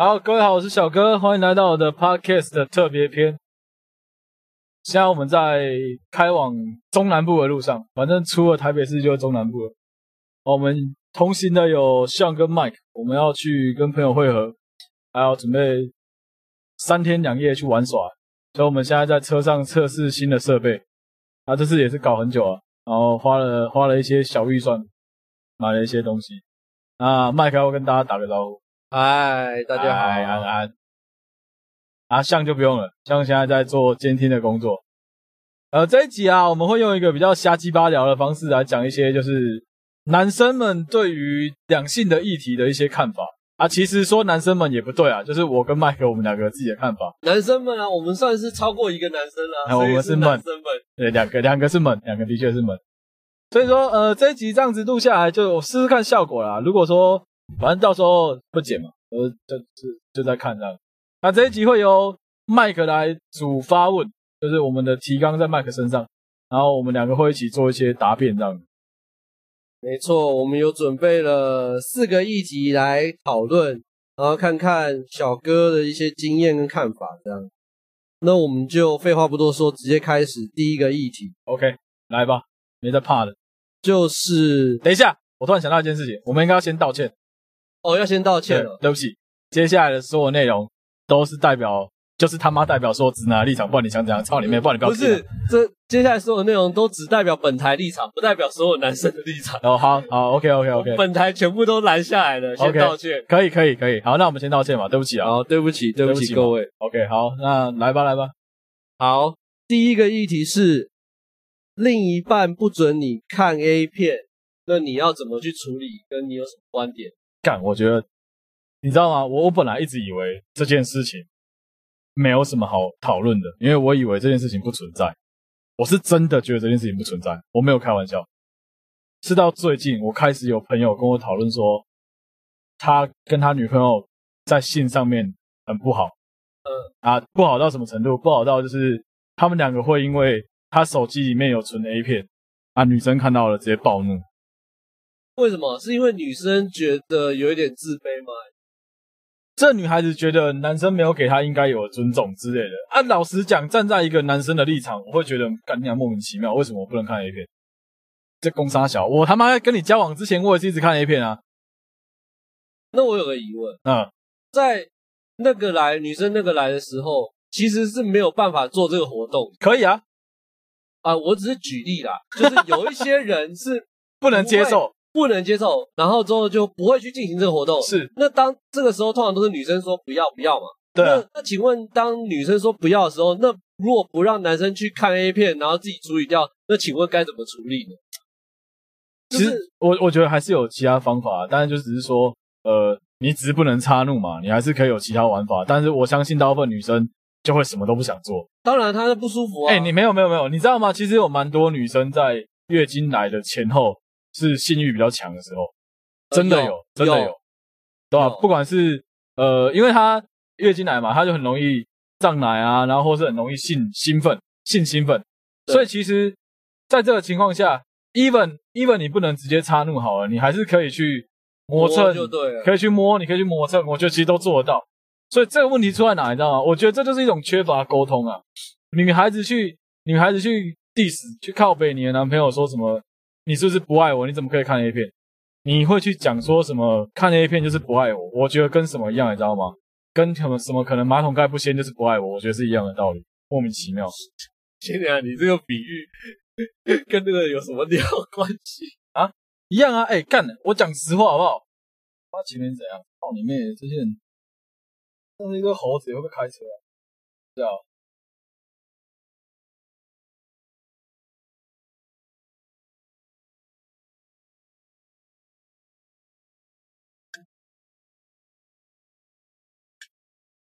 好，各位好，我是小哥，欢迎来到我的 podcast 的特别篇。现在我们在开往中南部的路上，反正出了台北市就是中南部了。我们同行的有 Sean 跟 Mike，我们要去跟朋友会合，还要准备三天两夜去玩耍，所以我们现在在车上测试新的设备。啊，这次也是搞很久啊，然后花了花了一些小预算，买了一些东西。啊，Mike 要跟大家打个招呼。嗨，大家好，安安。啊，像就不用了，像现在在做监听的工作。呃，这一集啊，我们会用一个比较瞎鸡巴聊的方式来讲一些，就是男生们对于两性的议题的一些看法啊。其实说男生们也不对啊，就是我跟麦克我们两个自己的看法。男生们啊，我们算是超过一个男生了，啊，我们是男生们，对，两个两个是们，两个的确是们。所以说，呃，这一集这样子录下来，就我试试看效果啦。如果说，反正到时候不剪嘛，呃，就就就在看这样。那这一集会由麦克来主发问，就是我们的提纲在麦克身上，然后我们两个会一起做一些答辩这样。没错，我们有准备了四个议题来讨论，然后看看小哥的一些经验跟看法这样。那我们就废话不多说，直接开始第一个议题。OK，来吧，没在怕的。就是等一下，我突然想到一件事情，我们应该要先道歉。哦，要先道歉了。对，对不起，接下来的所有内容都是代表，就是他妈代表说直男立场，不管你想怎样，操你妹，不管你不要。不是，这接下来所有内容都只代表本台立场，不代表所有男生的立场。哦，好好，OK，OK，OK，本台全部都拦下来了，先道歉。Okay, 可以，可以，可以。好，那我们先道歉吧，对不起啊。好，对不起，对不起各位。OK，好，那来吧，来吧。好，第一个议题是，另一半不准你看 A 片，那你要怎么去处理？跟你有什么观点？干，我觉得，你知道吗？我我本来一直以为这件事情没有什么好讨论的，因为我以为这件事情不存在。我是真的觉得这件事情不存在，我没有开玩笑。是到最近，我开始有朋友跟我讨论说，他跟他女朋友在性上面很不好。呃啊，不好到什么程度？不好到就是他们两个会因为他手机里面有存 A 片，啊，女生看到了直接暴怒。为什么？是因为女生觉得有一点自卑吗？这女孩子觉得男生没有给她应该有的尊重之类的。啊，老实讲，站在一个男生的立场，我会觉得干你娘莫名其妙，为什么我不能看 A 片？这公杀小，我他妈在跟你交往之前，我也是一直看 A 片啊。那我有个疑问，嗯，在那个来女生那个来的时候，其实是没有办法做这个活动。可以啊，啊，我只是举例啦，就是有一些人是 不能接受。不能接受，然后之后就不会去进行这个活动。是，那当这个时候通常都是女生说不要不要嘛。对啊。那那请问，当女生说不要的时候，那如果不让男生去看 A 片，然后自己处理掉，那请问该怎么处理呢？其实我我觉得还是有其他方法，当然就只是说，呃，你只是不能插怒嘛，你还是可以有其他玩法。但是我相信大部分女生就会什么都不想做。当然，她是不舒服啊。哎，你没有没有没有，你知道吗？其实有蛮多女生在月经来的前后。是性欲比较强的时候，真的有，真的有，对吧？不管是呃，因为她月经来嘛，她就很容易胀奶啊，然后或是很容易性兴奋、性兴奋，所以其实在这个情况下，even even 你不能直接插入好了，你还是可以去磨蹭，就对了，可以去摸，你可以去磨蹭，我觉得其实都做得到。所以这个问题出在哪，你知道吗？我觉得这就是一种缺乏沟通啊。女孩子去，女孩子去 diss 去靠北你的男朋友说什么？你是不是不爱我？你怎么可以看 A 片？你会去讲说什么看 A 片就是不爱我？我觉得跟什么一样，你知道吗？跟什么什么可能马桶盖不掀就是不爱我？我觉得是一样的道理，莫名其妙。天啊，你这个比喻跟这个有什么鸟关系啊？一样啊！哎、欸，干，我讲实话好不好？他前面怎样？操你妹！这些人，那一个猴子也会不会开车啊？对啊。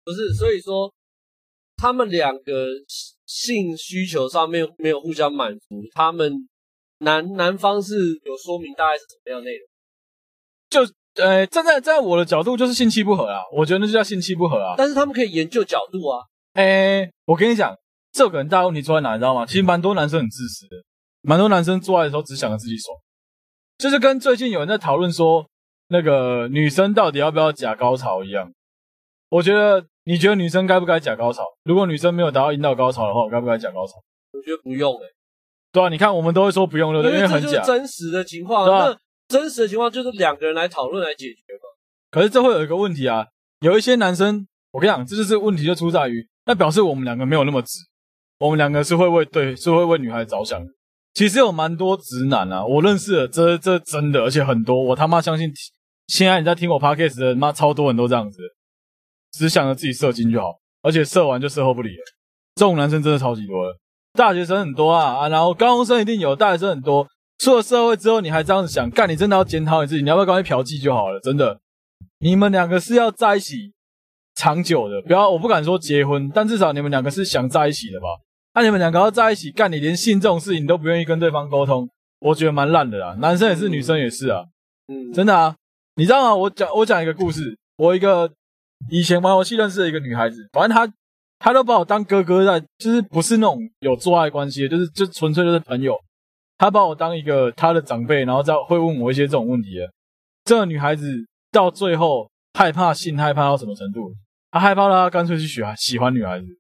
不是，所以说他们两个性需求上面没有互相满足，他们男男方是有说明大概是什么样内容？就呃，站在站在我的角度，就是性气不合啊，我觉得那就叫性气不合啊。但是他们可以研究角度啊。哎，我跟你讲，这个很大问题出在哪，你知道吗？其实蛮多男生很自私的，蛮多男生做爱的时候只想着自己爽，就是跟最近有人在讨论说，那个女生到底要不要假高潮一样。我觉得你觉得女生该不该假高潮？如果女生没有达到阴道高潮的话，我该不该假高潮？我觉得不用诶、欸。对啊，你看我们都会说不用，对不对？因为很假。真实的情况，啊、那真实的情况就是两个人来讨论来解决嘛。可是这会有一个问题啊，有一些男生，我跟你讲，这就是问题就出在于，那表示我们两个没有那么直，我们两个是会为对，是会为女孩着想的。其实有蛮多直男啊，我认识的，这这真的，而且很多，我他妈相信，现在你在听我 podcast 的，妈超多人都这样子，只想着自己射精就好，而且射完就射后不理了，这种男生真的超级多的。大学生很多啊啊，然后高中生一定有，大学生很多。出了社会之后，你还这样子想干？你真的要检讨你自己，你要不要赶快嫖妓就好了？真的，你们两个是要在一起长久的，不要，我不敢说结婚，但至少你们两个是想在一起的吧？那你们两个要在一起干，你连性这种事情都不愿意跟对方沟通，我觉得蛮烂的啦。男生也是，女生也是啊，嗯，真的啊。你知道吗？我讲我讲一个故事，我一个以前玩游戏认识的一个女孩子，反正她。她都把我当哥哥在，就是不是那种有做爱关系的，就是就纯粹就是朋友。她把我当一个她的长辈，然后再会问我一些这种问题的。这个女孩子到最后害怕性，害怕到什么程度？她害怕到她干脆去喜欢喜欢女孩子，因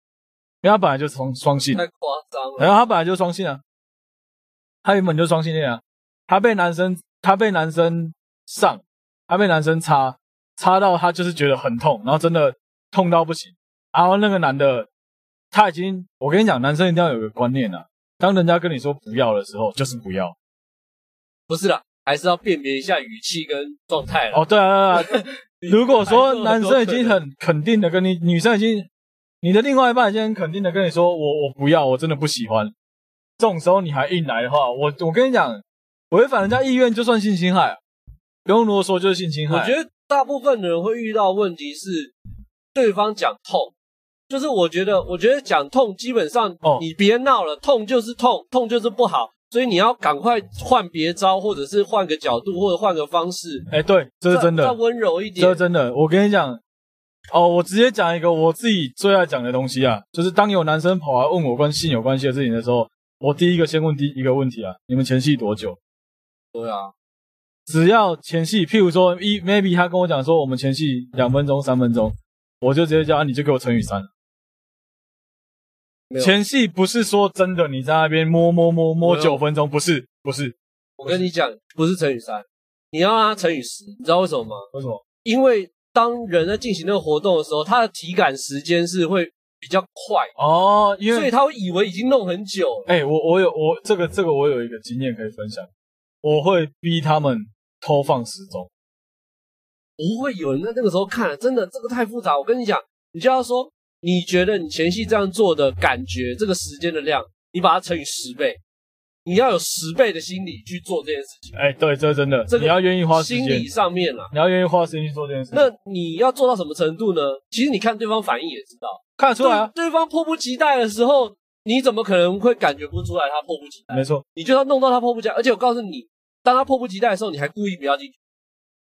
为她本来就双双性。太夸张了。然后她本来就双性啊，她原本就双性恋啊。她被男生，她被男生上，她被男生插，插到他就是觉得很痛，然后真的痛到不行。然后那个男的，他已经，我跟你讲，男生一定要有个观念啊，当人家跟你说不要的时候，就是不要，不是啦，还是要辨别一下语气跟状态。哦，对啊，对啊，如果说男生已经很肯定的跟你，女生已经，你的另外一半已经很肯定的跟你说，我我不要，我真的不喜欢，这种时候你还硬来的话，我我跟你讲，违反人家意愿就算性侵害，不用啰嗦就是性侵害。我觉得大部分的人会遇到问题是，对方讲痛。就是我觉得，我觉得讲痛基本上，你别闹了，痛就是痛，痛就是不好，所以你要赶快换别招，或者是换个角度，或者换个方式。哎，对，这是真的，再温柔一点。这是真的，我跟你讲，哦，我直接讲一个我自己最爱讲的东西啊，就是当有男生跑来问我跟性有关系的事情的时候，我第一个先问第一个问题啊，你们前戏多久？对啊，只要前戏，譬如说一 maybe 他跟我讲说我们前戏两分钟、三分钟，我就直接叫他，你就给我乘以三。前戏不是说真的，你在那边摸摸摸摸九分钟，不是不是。我跟你讲，不是乘以三，你要让它乘以十，你知道为什么吗？为什么？因为当人在进行那个活动的时候，他的体感时间是会比较快哦，因为所以他会以为已经弄很久。哎、欸，我我有我这个这个我有一个经验可以分享，我会逼他们偷放时钟，不会有人在那个时候看了，真的这个太复杂。我跟你讲，你就要说。你觉得你前戏这样做的感觉，这个时间的量，你把它乘以十倍，你要有十倍的心理去做这件事情。哎，对，这是真的，这个你要愿意花时间。心理上面啦，你要愿意花时间去做这件事情。那你要做到什么程度呢？其实你看对方反应也知道，看得出来啊。对，对方迫不及待的时候，你怎么可能会感觉不出来他迫不及待？没错，你就要弄到他迫不及待。而且我告诉你，当他迫不及待的时候，你还故意不要进去，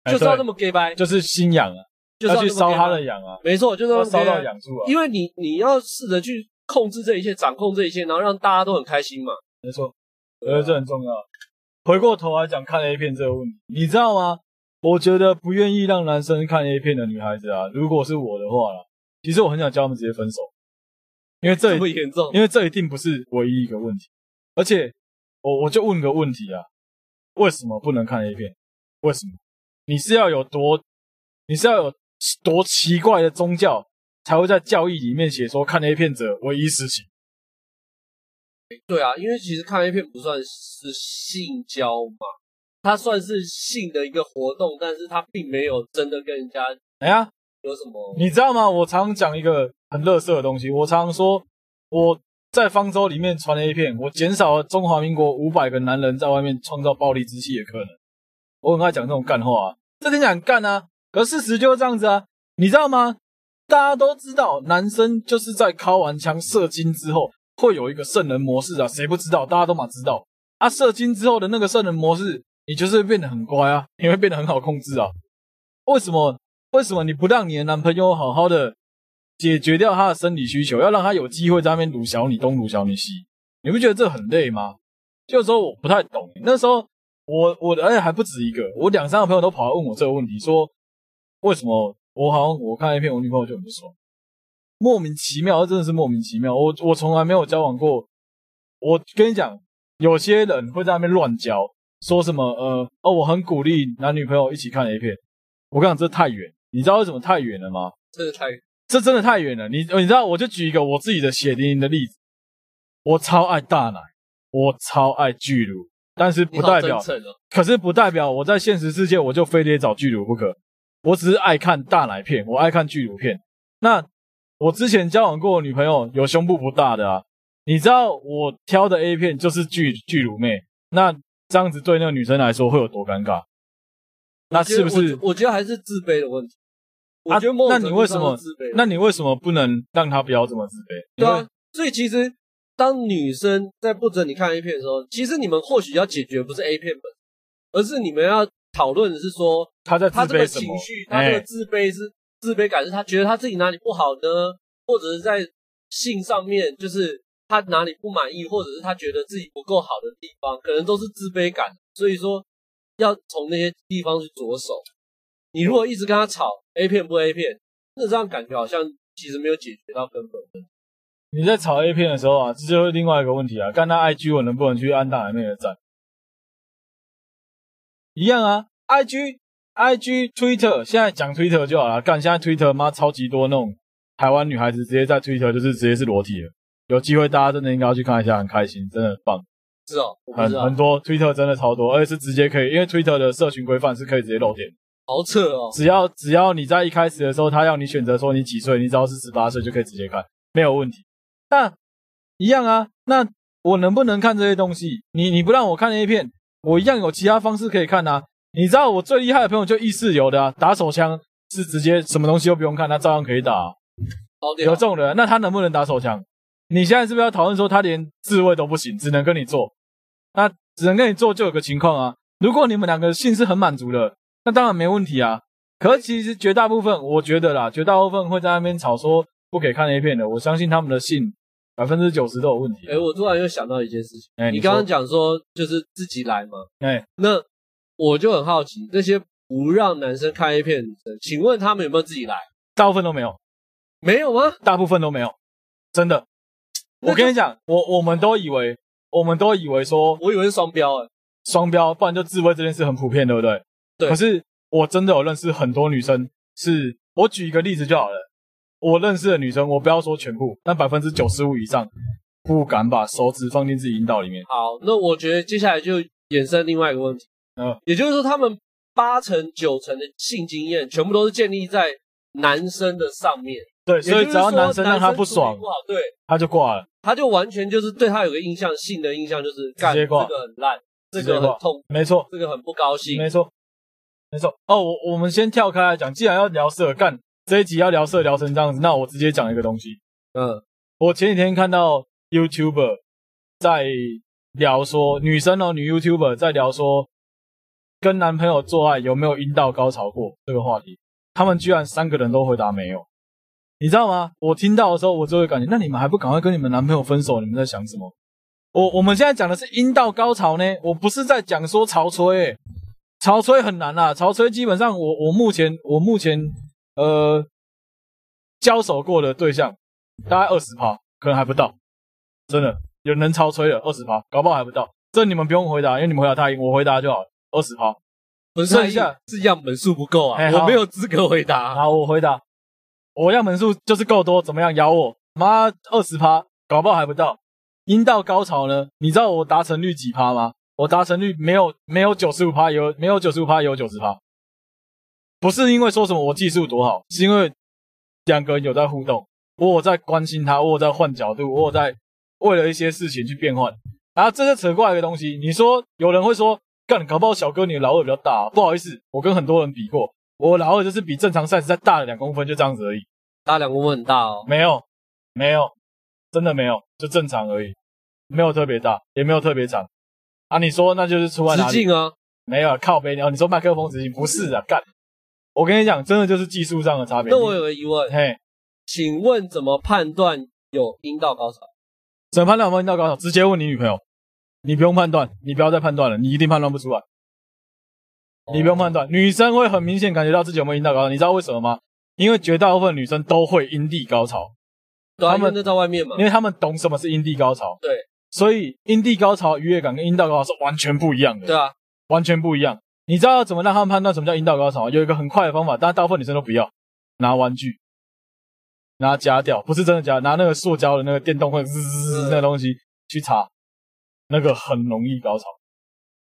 哎、就是要这么 gay 掰，就是心痒啊。就是要去烧他的痒啊！没错，就是要烧到痒处啊！因为你你要试着去控制这一切，掌控这一切，然后让大家都很开心嘛。没错，我觉得这很重要。回过头来讲看 A 片这个问题，你知道吗？我觉得不愿意让男生看 A 片的女孩子啊，如果是我的话啦，其实我很想叫他们直接分手，因为这这么严重，因为这一定不是唯一一个问题。而且我我就问个问题啊，为什么不能看 A 片？为什么？你是要有多？你是要有？多奇怪的宗教才会在教义里面写说看 A 片者唯一死刑？对啊，因为其实看 A 片不算是性交嘛，它算是性的一个活动，但是它并没有真的跟人家哎呀有什么？你知道吗？我常讲一个很乐色的东西，我常常说我在方舟里面传了一片，我减少了中华民国五百个男人在外面创造暴力之气的可能。我很爱讲这种干话啊，这听起来很干啊。可事实就是这样子啊，你知道吗？大家都知道，男生就是在敲完枪射精之后会有一个圣人模式啊，谁不知道？大家都嘛知道啊。射精之后的那个圣人模式，你就是会变得很乖啊，你会变得很好控制啊。为什么？为什么你不让你的男朋友好好的解决掉他的生理需求，要让他有机会在那边鲁小你东鲁小你西？你不觉得这很累吗？就是说我不太懂。那时候我我而且还不止一个，我两三个朋友都跑来问我这个问题，说。为什么我好像我看 A 片，我女朋友就很不爽，莫名其妙，真的是莫名其妙。我我从来没有交往过。我跟你讲，有些人会在那边乱交，说什么呃哦，我很鼓励男女朋友一起看 A 片。我跟你讲，这太远，你知道为什么太远了吗？真的太，这真的太远了。你你知道，我就举一个我自己的血淋淋的例子，我超爱大奶，我超爱巨乳。但是不代表，哦、可是不代表我在现实世界我就非得找巨乳不可。我只是爱看大奶片，我爱看巨乳片。那我之前交往过的女朋友有胸部不大的啊，你知道我挑的 A 片就是巨巨乳妹。那这样子对那个女生来说会有多尴尬？那是不是？我觉得还是自卑的问题。我觉得、啊、那你为什么？那你为什么不能让他不要这么自卑？对啊，所以其实。当女生在不准你看 A 片的时候，其实你们或许要解决不是 A 片本，而是你们要讨论的是说，他在他这个情绪，他这个自卑是自卑感，是他觉得他自己哪里不好呢？或者是在性上面，就是他哪里不满意，或者是他觉得自己不够好的地方，可能都是自卑感。所以说，要从那些地方去着手。你如果一直跟他吵 A 片不 A 片，那这样感觉好像其实没有解决到根本的。你在炒 A 片的时候啊，这就是另外一个问题啊。看他 IG 我能不能去按大奶妹的赞？一样啊，IG、IG、Twitter，现在讲 Twitter 就好了。干，现在 Twitter 妈超级多那种台湾女孩子直接在 Twitter 就是直接是裸体了。有机会大家真的应该要去看一下，很开心，真的很棒。是哦，很很多 Twitter 真的超多，而且是直接可以，因为 Twitter 的社群规范是可以直接露点。好扯哦！只要只要你在一开始的时候，他要你选择说你几岁，你只要是十八岁就可以直接看，没有问题。那一样啊，那我能不能看这些东西？你你不让我看 A 片，我一样有其他方式可以看啊。你知道我最厉害的朋友就意识流的啊，打手枪是直接什么东西都不用看，他照样可以打啊。有这种人，那他能不能打手枪？你现在是不是要讨论说他连自卫都不行，只能跟你做？那只能跟你做就有个情况啊，如果你们两个性是很满足的，那当然没问题啊。可是其实绝大部分，我觉得啦，绝大部分会在那边吵说不可以看 A 片的，我相信他们的信。百分之九十都有问题。哎、欸，我突然又想到一件事情。你刚刚讲说就是自己来嘛。哎、欸，那我就很好奇，那些不让男生看 A 片的女生，请问他们有没有自己来？大部分都没有。没有吗？大部分都没有。真的。我跟你讲，我我们都以为，我们都以为说，我以为是双标哎。双标，不然就自慰这件事很普遍，对不对？对。可是我真的有认识很多女生是，是我举一个例子就好了。我认识的女生，我不要说全部，但百分之九十五以上不敢把手指放进自己阴道里面。好，那我觉得接下来就衍生另外一个问题，嗯，也就是说，他们八成九成的性经验全部都是建立在男生的上面。对，所以只要男生让他不爽，不好，对，他就挂了，他就完全就是对他有个印象，性的印象就是干这个很烂，这个很痛，没错，这个很不高兴，没错，没错。哦，我我们先跳开来讲，既然要聊色干。这一集要聊色聊成这样子，那我直接讲一个东西。嗯，我前几天看到 YouTuber 在聊说，女生哦，女 YouTuber 在聊说，跟男朋友做爱有没有阴道高潮过这个话题，他们居然三个人都回答没有。你知道吗？我听到的时候，我就会感觉，那你们还不赶快跟你们男朋友分手？你们在想什么？我我们现在讲的是阴道高潮呢，我不是在讲说潮吹、欸，潮吹很难啊，潮吹基本上我我目前我目前。呃，交手过的对象大概二十趴，可能还不到，真的有人超吹了二十趴，搞不好还不到。这你们不用回答，因为你们回答太硬，我回答就好。二十趴，剩下是样本数不够啊，欸、我没有资格回答。好，我回答，我样本数就是够多，怎么样？咬我妈二十趴，搞不好还不到。阴道高潮呢？你知道我达成率几趴吗？我达成率没有没有九十五趴，有没有九十五趴，有九十趴。不是因为说什么我技术多好，是因为两个人有在互动，我有在关心他，我有在换角度，我有在为了一些事情去变换。然后这是扯过来的东西。你说有人会说，干，搞不好小哥你的老二比较大啊。不好意思，我跟很多人比过，我老二就是比正常 size 再大了两公分，就这样子而已。大两公分很大哦？没有，没有，真的没有，就正常而已，没有特别大，也没有特别长。啊，你说那就是出在哪里？直径啊？没有，靠北鸟。你说麦克风直径？不是啊，干。我跟你讲，真的就是技术上的差别。那我有个疑问，嘿，请问怎么判断有阴道高潮？怎么判断有没有阴道高潮？直接问你女朋友，你不用判断，你不要再判断了，你一定判断不出来。哦、你不用判断，女生会很明显感觉到自己有没有阴道高潮，你知道为什么吗？因为绝大部分女生都会阴蒂高潮，他们都在外面嘛，因为他们懂什么是阴蒂高潮。对，所以阴蒂高潮愉悦感跟阴道高潮是完全不一样的。对啊，完全不一样。你知道怎么让他们判断什么叫阴道高潮吗？有一个很快的方法，但大部分女生都不要，拿玩具，拿夹掉，不是真的夹，拿那个塑胶的那个电动会滋滋滋那个东西去擦，那个很容易高潮。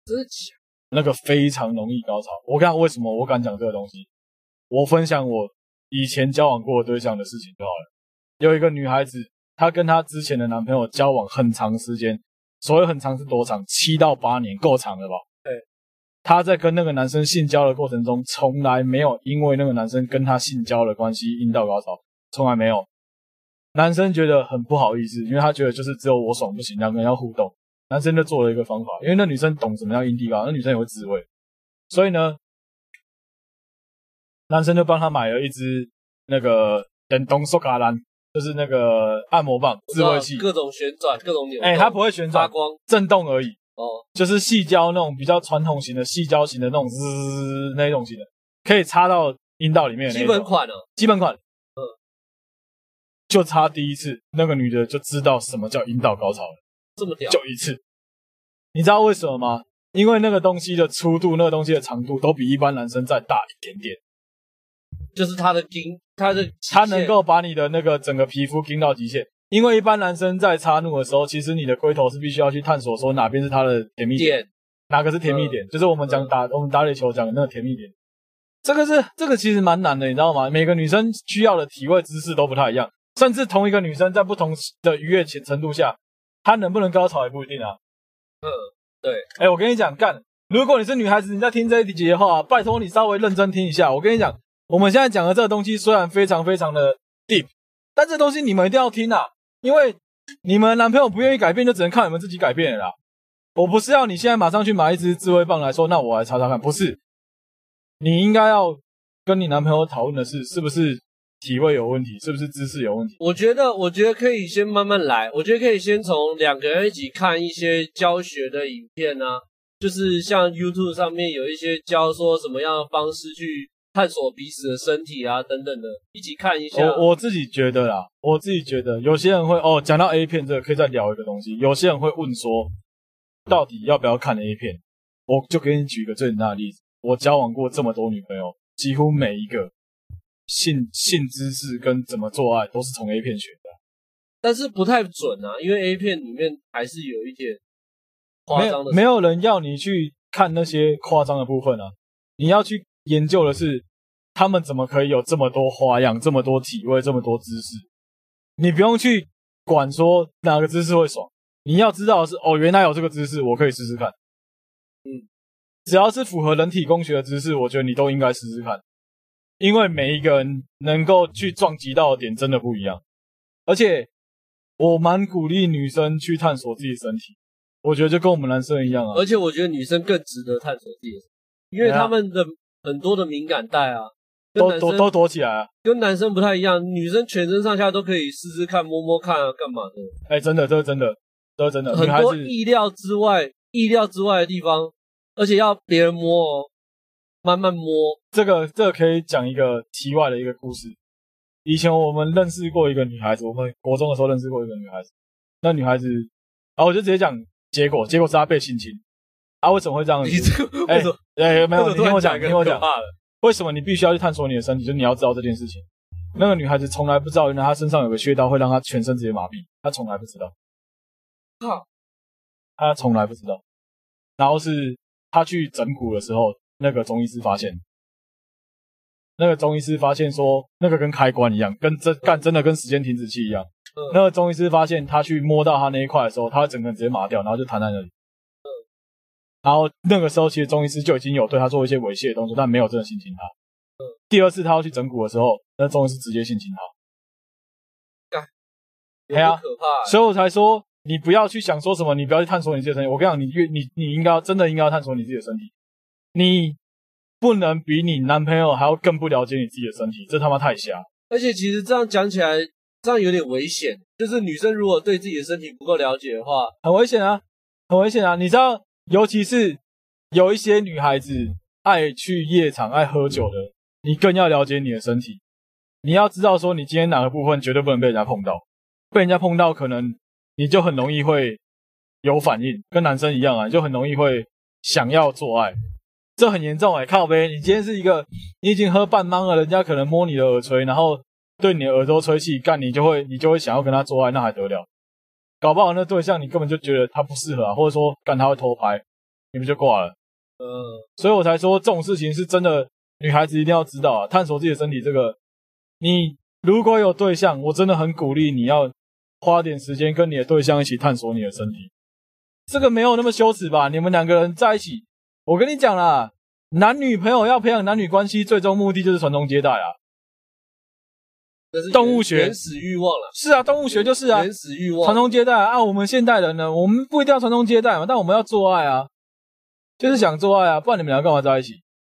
真的假？那个非常容易高潮。我看为什么我敢讲这个东西，我分享我以前交往过的对象的事情就好了。有一个女孩子，她跟她之前的男朋友交往很长时间，所谓很长是多长？七到八年，够长了吧？对。她在跟那个男生性交的过程中，从来没有因为那个男生跟她性交的关系阴道高潮，从来没有。男生觉得很不好意思，因为他觉得就是只有我爽不行，两个人要互动。男生就做了一个方法，因为那女生懂什么叫阴蒂高，那女生也会自慰，所以呢，男生就帮她买了一支那个电动苏卡兰，就是那个按摩棒、自慰器，各种旋转、各种扭。哎、欸，它不会旋转，发光、震动而已。哦，就是细胶那种比较传统型的细胶型的那种滋那种型的，可以插到阴道里面的那。基本款啊，基本款。嗯，就插第一次，那个女的就知道什么叫阴道高潮了。这么屌，就一次，你知道为什么吗？因为那个东西的粗度，那个东西的长度都比一般男生再大一点点，就是它的筋，它的它能够把你的那个整个皮肤筋到极限。因为一般男生在插入的时候，其实你的龟头是必须要去探索说哪边是它的甜蜜点，点哪个是甜蜜点，嗯、就是我们讲打、嗯、我们打垒球讲的那个甜蜜点。这个是这个其实蛮难的，你知道吗？每个女生需要的体位姿势都不太一样，甚至同一个女生在不同的愉悦程度下。她能不能高潮也不一定啊。嗯，对。哎、欸，我跟你讲，干，如果你是女孩子，你在听这一集的话，拜托你稍微认真听一下。我跟你讲，我们现在讲的这个东西虽然非常非常的 deep，但这东西你们一定要听啊，因为你们男朋友不愿意改变，就只能靠你们自己改变了啦。我不是要你现在马上去买一支自慰棒来说，那我来查查看，不是。你应该要跟你男朋友讨论的是，是不是？体位有问题，是不是姿势有问题？我觉得，我觉得可以先慢慢来。我觉得可以先从两个人一起看一些教学的影片啊，就是像 YouTube 上面有一些教说什么样的方式去探索彼此的身体啊，等等的，一起看一下。我我自己觉得啦，我自己觉得有些人会哦，讲到 A 片这个可以再聊一个东西。有些人会问说，到底要不要看 A 片？我就给你举一个最简单的例子，我交往过这么多女朋友，几乎每一个。性性知识跟怎么做爱都是从 A 片学的，但是不太准啊，因为 A 片里面还是有一点夸张的。没有人要你去看那些夸张的部分啊，你要去研究的是他们怎么可以有这么多花样、这么多体位、这么多姿势。你不用去管说哪个姿势会爽，你要知道的是哦，原来有这个姿势，我可以试试看。嗯，只要是符合人体工学的姿势，我觉得你都应该试试看。因为每一个人能够去撞击到的点真的不一样，而且我蛮鼓励女生去探索自己的身体，我觉得就跟我们男生一样啊。而且我觉得女生更值得探索自己的身体，因为他们的很多的敏感带啊，都都都躲起来啊，跟男生不太一样。女生全身上下都可以试试看，摸摸看啊，干嘛的？哎，真的，这是真的，这是真的，很多意料之外、意料之外的地方，而且要别人摸哦。慢慢摸，这个这个可以讲一个题外的一个故事。以前我们认识过一个女孩子，我们国中的时候认识过一个女孩子。那女孩子，然后我就直接讲结果，结果是她被性侵。啊，为什么会这样子？你这个为什么？哎，没有，你听我讲，听我讲。为什么你必须要去探索你的身体？就是你要知道这件事情。那个女孩子从来不知道，原来她身上有个穴道会让她全身直接麻痹，她从来不知道。靠，她从来不知道。然后是她去整骨的时候。那个中医师发现，那个中医师发现说，那个跟开关一样，跟真干真的跟时间停止器一样。嗯、那个中医师发现，他去摸到他那一块的时候，他整个人直接麻掉，然后就瘫在那里。嗯、然后那个时候，其实中医师就已经有对他做一些猥亵的动作，但没有真的性侵他。嗯、第二次他要去整蛊的时候，那中医师直接性侵他。干，有点可怕、欸。所以我才说，你不要去想说什么，你不要去探索你自己的身体。我跟你讲，你越你你应该要真的应该要探索你自己的身体。你不能比你男朋友还要更不了解你自己的身体，这他妈太瞎！而且其实这样讲起来，这样有点危险。就是女生如果对自己的身体不够了解的话，很危险啊，很危险啊！你知道，尤其是有一些女孩子爱去夜场、爱喝酒的，你更要了解你的身体。你要知道说，你今天哪个部分绝对不能被人家碰到，被人家碰到，可能你就很容易会有反应，跟男生一样啊，就很容易会想要做爱，这很严重哎、欸，靠呗，你今天是一个，你已经喝半茫了，人家可能摸你的耳垂，然后对你的耳朵吹气，干你就会，你就会想要跟他做爱，那还得了？搞不好那对象你根本就觉得他不适合啊，或者说干他会偷拍，你们就挂了。嗯，所以我才说这种事情是真的，女孩子一定要知道啊，探索自己的身体这个。你如果有对象，我真的很鼓励你要花点时间跟你的对象一起探索你的身体。这个没有那么羞耻吧？你们两个人在一起，我跟你讲啦，男女朋友要培养男女关系，最终目的就是传宗接代啊。这是动物学原始欲望了。是啊，动物学就是啊，原始欲望，传宗接代啊。我们现代人呢，我们不一定要传宗接代嘛，但我们要做爱啊，就是想做爱啊，不然你们两个干嘛在一起？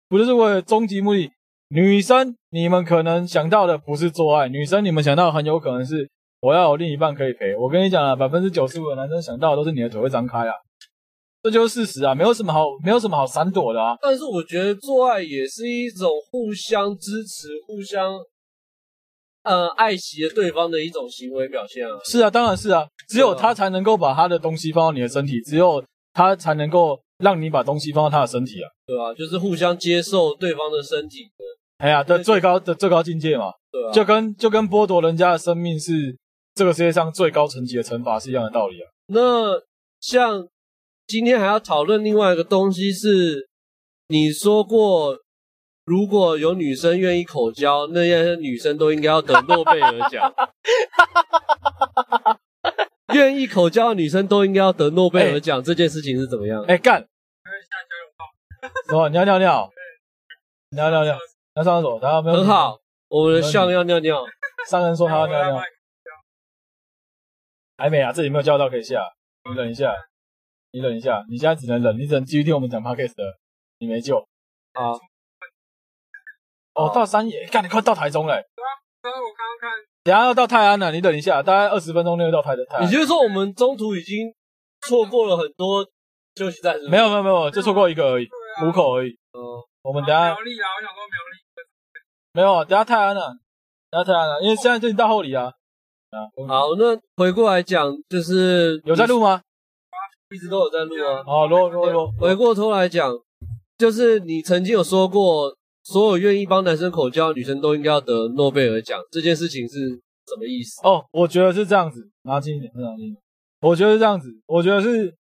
不就是为了终极目的？女生，你们可能想到的不是做爱，女生你们想到很有可能是我要有另一半可以陪。我跟你讲啊，百分之九十五的男生想到的都是你的腿会张开啊，这就是事实啊，没有什么好，没有什么好闪躲的啊。但是我觉得做爱也是一种互相支持、互相呃爱惜对方的一种行为表现啊。是啊，当然是啊，只有他才能够把他的东西放到你的身体，只有他才能够让你把东西放到他的身体啊。对啊，就是互相接受对方的身体的。哎呀，的最高的最高境界嘛，对啊，就跟就跟剥夺人家的生命是这个世界上最高层级的惩罚是一样的道理啊。那像今天还要讨论另外一个东西是，你说过如果有女生愿意口交，那些女生都应该要得诺贝尔奖。愿意口交的女生都应该要得诺贝尔奖，这件事情是怎么样？哎，干！什么？你要尿尿？你要尿尿？要上厕所，他没有很好。我们的象要尿尿。商人说他要尿尿，还没啊，这里没有叫到可以下。你忍一下，你忍一下，你现在只能忍，你只能继续听我们讲 podcast 的，你没救。好。哦，到三野，干，你快到台中了。对啊，刚刚我刚刚看。等下要到泰安了，你等一下，大概二十分钟内就到台的泰安。也就是说，我们中途已经错过了很多休息站？没有没有没有，就错过一个而已，五口而已。嗯，我们等下。苗栗啊，我想说苗栗。没有啊，等下泰安了，等下泰安了，因为现在最近到后里啊。啊，好，那回过来讲，就是有在录吗？一直都有在录啊。好，录录录。回过头来讲，就是你曾经有说过，所有愿意帮男生口交的女生都应该要得诺贝尔奖，这件事情是什么意思？哦，我觉得是这样子，拿近一点，拿近一点。我觉得是这样子，我觉得是，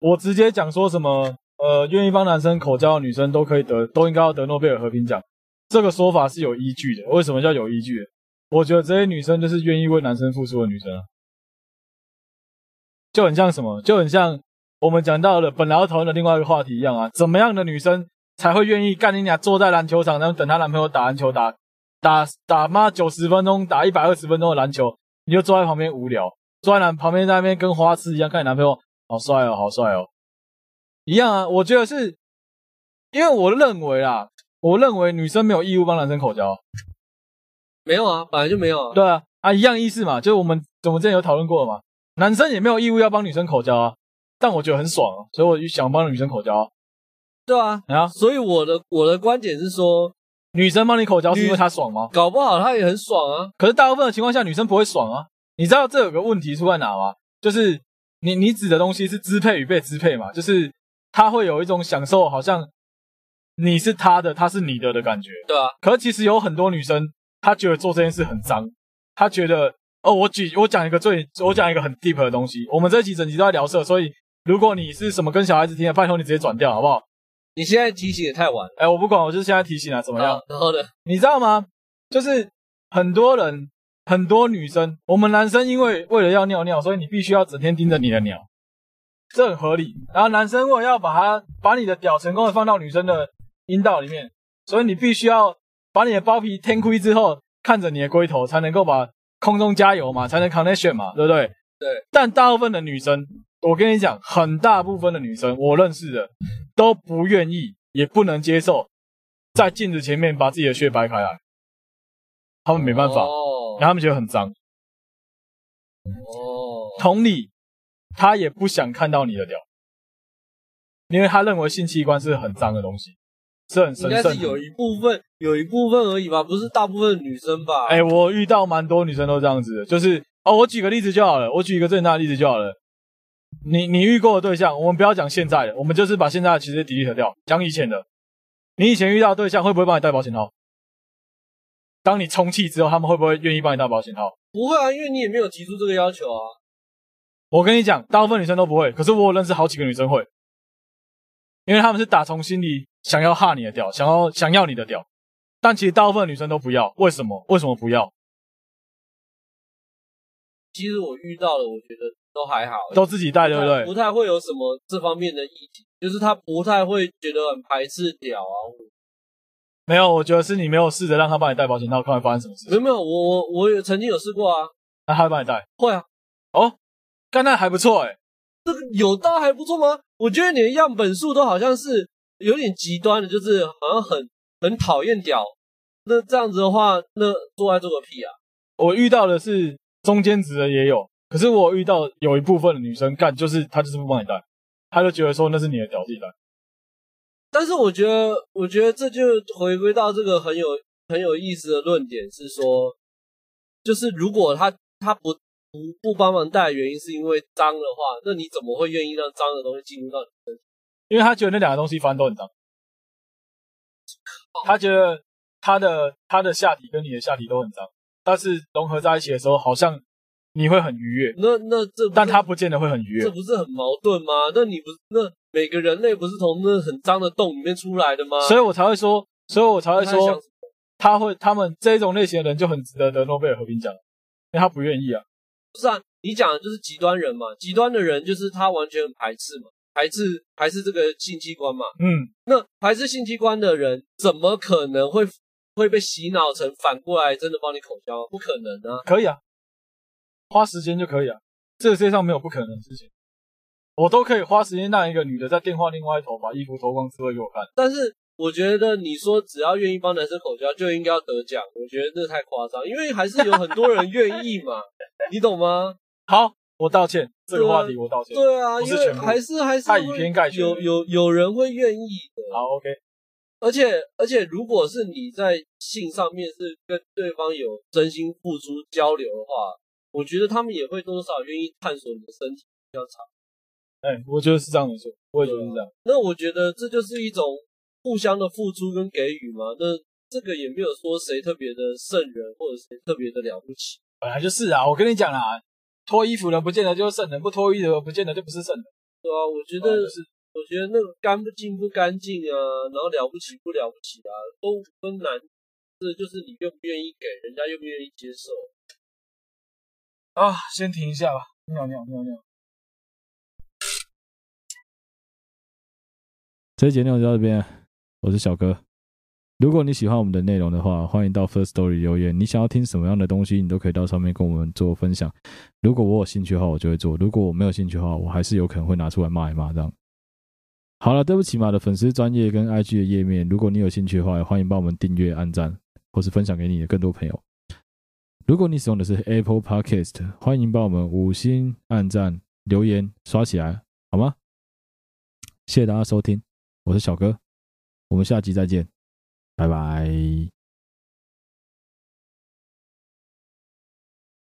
我直接讲说什么，呃，愿意帮男生口交的女生都可以得，都应该要得诺贝尔和平奖。这个说法是有依据的。为什么叫有依据？我觉得这些女生就是愿意为男生付出的女生，就很像什么，就很像我们讲到的本来要讨论的另外一个话题一样啊。怎么样的女生才会愿意干你俩坐在篮球场，然后等她男朋友打篮球，打打打妈九十分钟，打一百二十分钟的篮球，你就坐在旁边无聊，坐在旁边在那边跟花痴一样看你男朋友，好帅哦，好帅哦，一样啊。我觉得是因为我认为啦。我认为女生没有义务帮男生口交，没有啊，本来就没有啊。对啊，啊一样意思嘛，就是我们我们之前有讨论过了嘛，男生也没有义务要帮女生口交啊，但我觉得很爽啊，所以我就想帮女生口交。对啊，啊，所以我的我的观点是说，女生帮你口交是因为她爽吗？搞不好她也很爽啊。可是大部分的情况下，女生不会爽啊。你知道这有个问题出在哪吗？就是你你指的东西是支配与被支配嘛，就是她会有一种享受，好像。你是他的，他是你的的感觉，对啊。可是其实有很多女生，她觉得做这件事很脏，她觉得哦，我举我讲一个最，我讲一个很 deep 的东西。我们这一集整集都在聊色，所以如果你是什么跟小孩子听的，拜托你直接转掉好不好？你现在提醒也太晚了，哎，我不管，我就是现在提醒了，怎么样？然后呢？你知道吗？就是很多人，很多女生，我们男生因为为了要尿尿，所以你必须要整天盯着你的鸟，这很合理。然后男生为了要把它把你的屌成功的放到女生的。阴道里面，所以你必须要把你的包皮天亏之后，看着你的龟头，才能够把空中加油嘛，才能 connection 嘛，对不对？对。但大部分的女生，我跟你讲，很大部分的女生，我认识的都不愿意，也不能接受，在镜子前面把自己的血掰开来，他们没办法，哦，然后他们觉得很脏。哦。同理，他也不想看到你的屌，因为他认为性器官是很脏的东西。是很神圣的。应该是有一部分，有一部分而已吧，不是大部分女生吧？哎、欸，我遇到蛮多女生都这样子的，就是哦，我举个例子就好了，我举一个最大的例子就好了。你你遇过的对象，我们不要讲现在的，我们就是把现在的其实 delete 掉，讲以前的。你以前遇到的对象会不会帮你带保险套？当你充气之后，他们会不会愿意帮你带保险套？不会啊，因为你也没有提出这个要求啊。我跟你讲，大部分女生都不会，可是我有认识好几个女生会，因为他们是打从心里想要哈你的屌，想要想要你的屌，但其实大部分女生都不要，为什么？为什么不要？其实我遇到了，我觉得都还好，都自己带，对不对？不太会有什么这方面的议题，就是他不太会觉得很排斥屌啊。没有，我觉得是你没有试着让他帮你戴保险套，看会发生什么事。没有没有，我我我也曾经有试过啊。那他会帮你戴？会啊。哦，干那还不错哎。这个有到还不错吗？我觉得你的样本数都好像是有点极端的，就是好像很很讨厌屌。那这样子的话，那做爱做个屁啊！我遇到的是。中间值的也有，可是我遇到有一部分的女生干，就是她就是不帮你带，她就觉得说那是你的屌自己戴。但是我觉得，我觉得这就回归到这个很有很有意思的论点，是说，就是如果他他不不不帮忙带，原因是因为脏的话，那你怎么会愿意让脏的东西进入到你身体？因为他觉得那两个东西反正都很脏，他觉得他的他的下体跟你的下体都很脏。但是融合在一起的时候，好像你会很愉悦。那那这，但他不见得会很愉悦。这不是很矛盾吗？那你不是那每个人类不是从那很脏的洞里面出来的吗？所以我才会说，所以我才会说，他会他们这种类型的人就很值得得诺贝尔和平奖，因为他不愿意啊。不是啊，你讲的就是极端人嘛，极端的人就是他完全很排斥嘛，排斥排斥这个性器官嘛。嗯，那排斥性器官的人怎么可能会？会被洗脑成反过来真的帮你口交？不可能啊！可以啊，花时间就可以啊。这个世界上没有不可能的事情，我都可以花时间让一个女的在电话另外一头把衣服脱光之后给我看。但是我觉得你说只要愿意帮男生口交就应该要得奖，我觉得这太夸张，因为还是有很多人愿意嘛，你懂吗？好，我道歉，这个话题我道歉。对啊，因为还是还是太以偏概全，有有有人会愿意的。好，OK。而且而且，如果是你在性上面是跟对方有真心付出交流的话，我觉得他们也会多少愿意探索你的身体比较长。哎、欸，我觉得是这样没错，我也觉得是这样。那我觉得这就是一种互相的付出跟给予嘛。那这个也没有说谁特别的圣人或者谁特别的了不起，本来就是啊。我跟你讲啦，脱衣服的不见得就是圣人，不脱衣服的不见得就不是圣人。对啊，我觉得是。我觉得那个干不净不干净啊，然后了不起不了不起啊，都分难，这就是你愿不愿意给人家，愿不愿意接受啊。先停一下吧，尿尿尿尿。这一节内容就到这边，我是小哥。如果你喜欢我们的内容的话，欢迎到 First Story 留言。你想要听什么样的东西，你都可以到上面跟我们做分享。如果我有兴趣的话，我就会做；如果我没有兴趣的话，我还是有可能会拿出来骂一骂这样。好了，对不起嘛的粉丝专业跟 IG 的页面，如果你有兴趣的话，也欢迎帮我们订阅、按赞，或是分享给你的更多朋友。如果你使用的是 Apple Podcast，欢迎帮我们五星按赞、留言刷起来，好吗？谢谢大家收听，我是小哥，我们下集再见，拜拜。